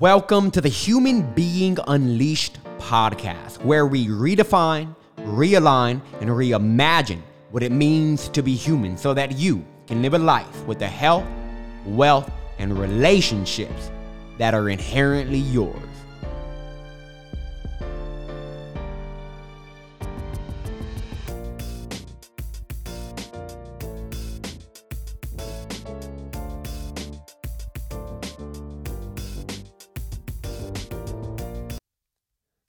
Welcome to the Human Being Unleashed podcast, where we redefine, realign, and reimagine what it means to be human so that you can live a life with the health, wealth, and relationships that are inherently yours.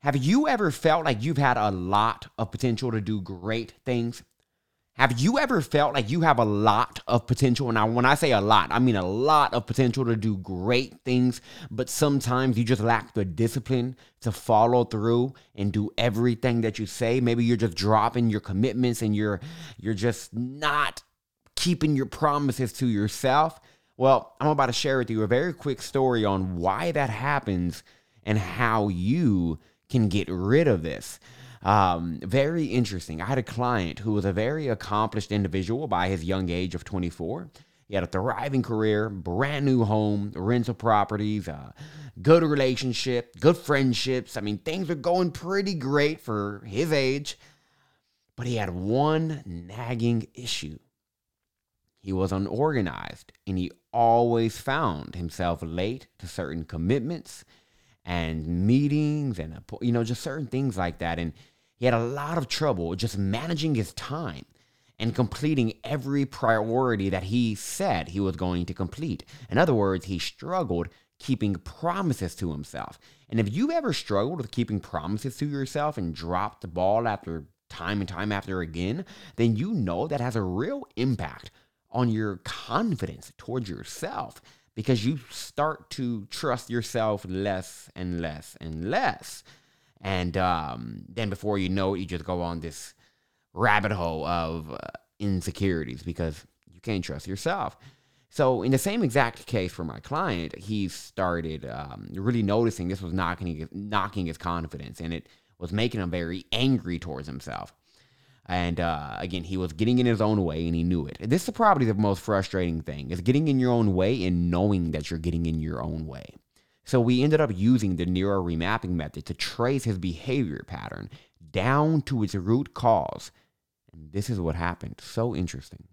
Have you ever felt like you've had a lot of potential to do great things? Have you ever felt like you have a lot of potential? Now, when I say a lot, I mean a lot of potential to do great things, but sometimes you just lack the discipline to follow through and do everything that you say. Maybe you're just dropping your commitments and you're you're just not keeping your promises to yourself. Well, I'm about to share with you a very quick story on why that happens and how you can get rid of this. Um, very interesting. I had a client who was a very accomplished individual by his young age of 24. He had a thriving career, brand new home, rental properties, uh, good relationship, good friendships. I mean, things were going pretty great for his age. But he had one nagging issue. He was unorganized and he always found himself late to certain commitments and meetings and you know just certain things like that. And he had a lot of trouble just managing his time and completing every priority that he said he was going to complete. In other words he struggled keeping promises to himself. And if you've ever struggled with keeping promises to yourself and dropped the ball after time and time after again then you know that has a real impact on your confidence towards yourself because you start to trust yourself less and less and less. And um, then before you know it, you just go on this rabbit hole of uh, insecurities because you can't trust yourself. So, in the same exact case for my client, he started um, really noticing this was knocking knocking his confidence, and it was making him very angry towards himself. And uh, again, he was getting in his own way and he knew it. This is probably the most frustrating thing is getting in your own way and knowing that you're getting in your own way. So we ended up using the neuro remapping method to trace his behavior pattern down to its root cause. And this is what happened. So interesting.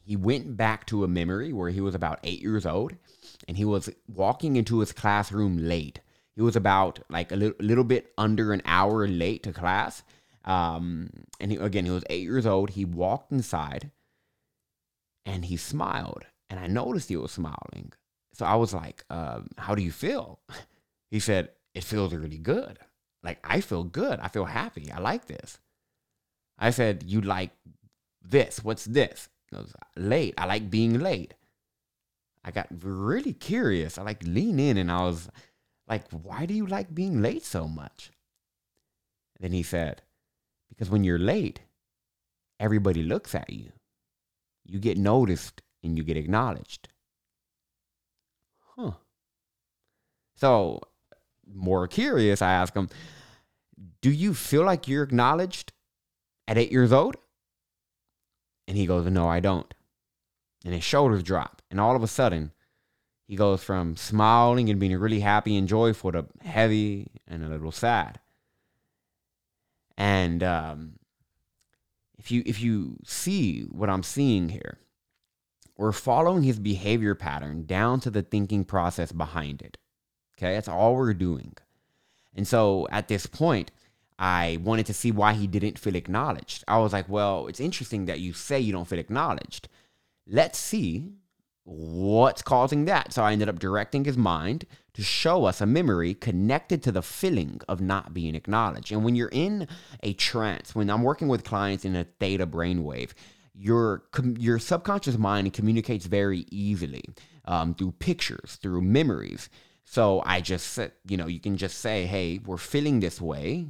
He went back to a memory where he was about eight years old and he was walking into his classroom late. He was about like a little, little bit under an hour late to class um, and he, again, he was eight years old. He walked inside and he smiled. And I noticed he was smiling. So I was like, um, How do you feel? He said, It feels really good. Like, I feel good. I feel happy. I like this. I said, You like this? What's this? He was late. I like being late. I got really curious. I like lean in and I was like, Why do you like being late so much? Then he said, because when you're late, everybody looks at you. You get noticed and you get acknowledged. Huh. So, more curious, I ask him, Do you feel like you're acknowledged at eight years old? And he goes, No, I don't. And his shoulders drop. And all of a sudden, he goes from smiling and being really happy and joyful to heavy and a little sad. And um, if you if you see what I'm seeing here, we're following his behavior pattern down to the thinking process behind it. Okay, that's all we're doing. And so at this point, I wanted to see why he didn't feel acknowledged. I was like, well, it's interesting that you say you don't feel acknowledged. Let's see what's causing that. So I ended up directing his mind to show us a memory connected to the feeling of not being acknowledged. And when you're in a trance, when I'm working with clients in a theta brainwave, your your subconscious mind communicates very easily um, through pictures, through memories. So I just said, you know, you can just say, "Hey, we're feeling this way.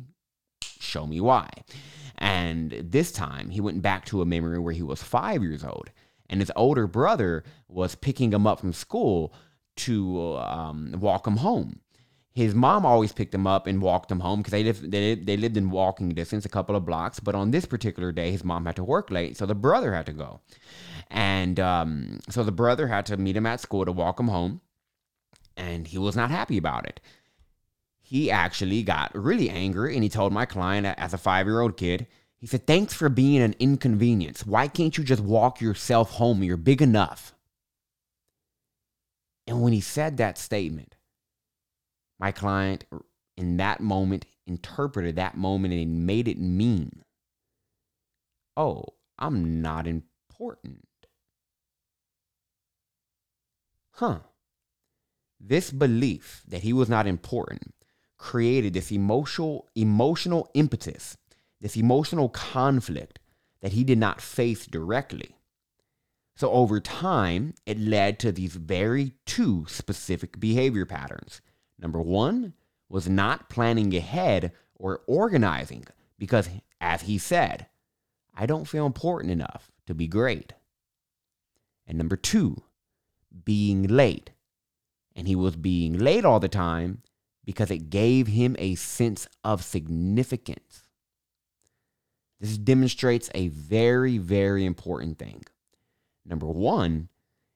Show me why." And this time, he went back to a memory where he was five years old, and his older brother was picking him up from school to um, walk him home. His mom always picked him up and walked him home because they lived they, they lived in walking distance, a couple of blocks. But on this particular day, his mom had to work late, so the brother had to go, and um, so the brother had to meet him at school to walk him home. and he was not happy about it. He actually got really angry and he told my client, as a five year old kid, he said, Thanks for being an inconvenience. Why can't you just walk yourself home? You're big enough. And when he said that statement, my client in that moment interpreted that moment and made it mean, oh, I'm not important. Huh. This belief that he was not important created this emotional emotional impetus, this emotional conflict that he did not face directly. So over time, it led to these very two specific behavior patterns. Number 1 was not planning ahead or organizing because as he said, I don't feel important enough to be great. And number 2, being late. And he was being late all the time because it gave him a sense of significance. This demonstrates a very, very important thing. Number one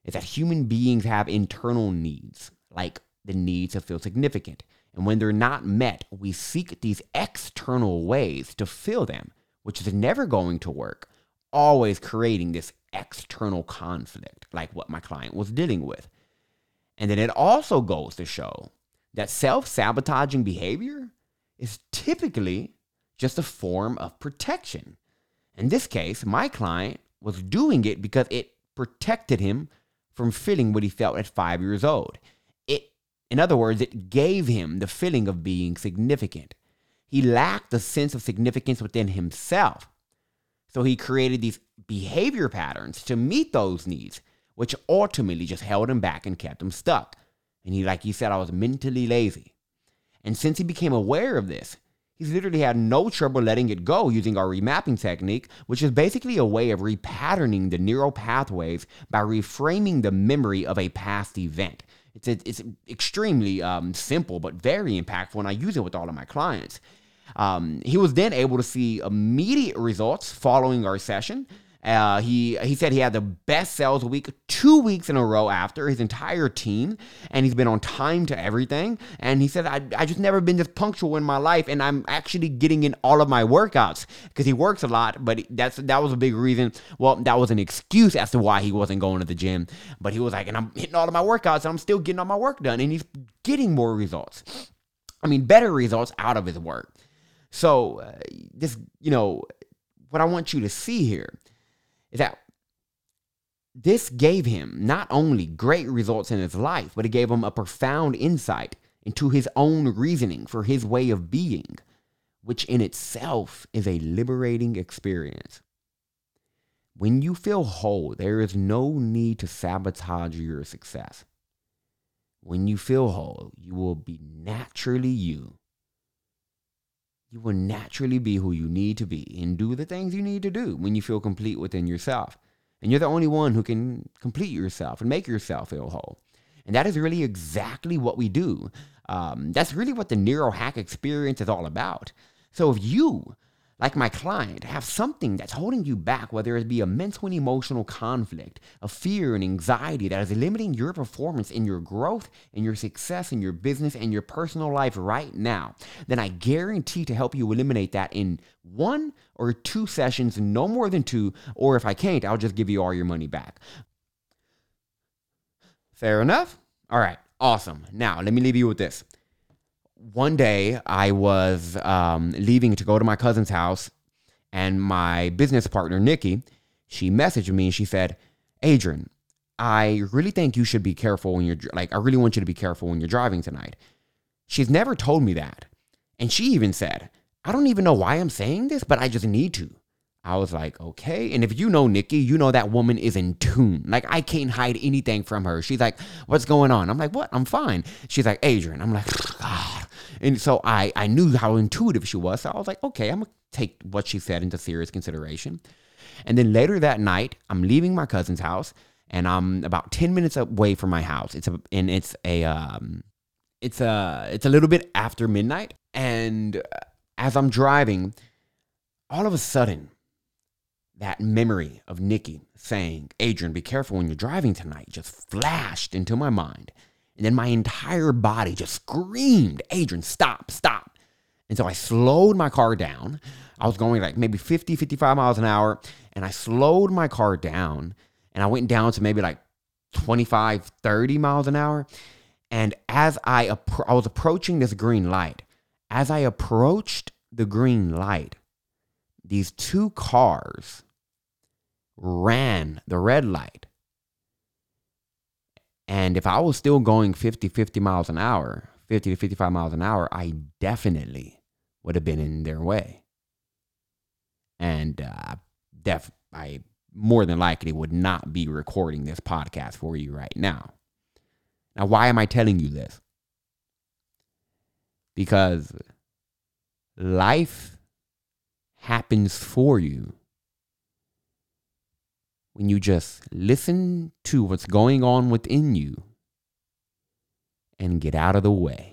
is that human beings have internal needs, like the need to feel significant. And when they're not met, we seek these external ways to fill them, which is never going to work, always creating this external conflict, like what my client was dealing with. And then it also goes to show that self sabotaging behavior is typically just a form of protection. In this case, my client was doing it because it protected him from feeling what he felt at five years old. It, in other words, it gave him the feeling of being significant. He lacked the sense of significance within himself. So he created these behavior patterns to meet those needs, which ultimately just held him back and kept him stuck. And he, like he said, I was mentally lazy. And since he became aware of this, he's literally had no trouble letting it go using our remapping technique, which is basically a way of repatterning the neural pathways by reframing the memory of a past event. It's, a, it's extremely um, simple, but very impactful, and I use it with all of my clients. Um, he was then able to see immediate results following our session. Uh, he he said he had the best sales week two weeks in a row after his entire team, and he's been on time to everything. And he said, I, I just never been this punctual in my life, and I'm actually getting in all of my workouts because he works a lot. But that's that was a big reason. Well, that was an excuse as to why he wasn't going to the gym. But he was like, and I'm hitting all of my workouts, and I'm still getting all my work done, and he's getting more results. I mean, better results out of his work. So uh, this, you know, what I want you to see here is that this gave him not only great results in his life, but it gave him a profound insight into his own reasoning for his way of being, which in itself is a liberating experience. When you feel whole, there is no need to sabotage your success. When you feel whole, you will be naturally you. You will naturally be who you need to be and do the things you need to do when you feel complete within yourself. And you're the only one who can complete yourself and make yourself feel whole. And that is really exactly what we do. Um, that's really what the Neurohack experience is all about. So if you like my client, have something that's holding you back, whether it be a mental and emotional conflict, a fear and anxiety that is limiting your performance in your growth and your success in your business and your personal life right now, then I guarantee to help you eliminate that in one or two sessions, no more than two, or if I can't, I'll just give you all your money back. Fair enough? All right, awesome. Now, let me leave you with this one day I was um, leaving to go to my cousin's house, and my business partner, Nikki, she messaged me and she said, Adrian, I really think you should be careful when you're like, I really want you to be careful when you're driving tonight. She's never told me that. And she even said, I don't even know why I'm saying this, but I just need to. I was like, okay. And if you know Nikki, you know that woman is in tune. Like, I can't hide anything from her. She's like, what's going on? I'm like, what? I'm fine. She's like, Adrian. I'm like, God. And so I, I knew how intuitive she was. So I was like, okay, I'm going to take what she said into serious consideration. And then later that night, I'm leaving my cousin's house and I'm about 10 minutes away from my house. It's a, and it's a, um, it's a, it's a little bit after midnight. And as I'm driving, all of a sudden, that memory of Nikki saying, Adrian, be careful when you're driving tonight, just flashed into my mind. And then my entire body just screamed, Adrian, stop, stop. And so I slowed my car down. I was going like maybe 50, 55 miles an hour. And I slowed my car down and I went down to maybe like 25, 30 miles an hour. And as I, appro- I was approaching this green light, as I approached the green light, these two cars ran the red light. And if I was still going 50, 50 miles an hour, 50 to 55 miles an hour, I definitely would have been in their way. And uh, def- I more than likely would not be recording this podcast for you right now. Now, why am I telling you this? Because life happens for you when you just listen to what's going on within you and get out of the way.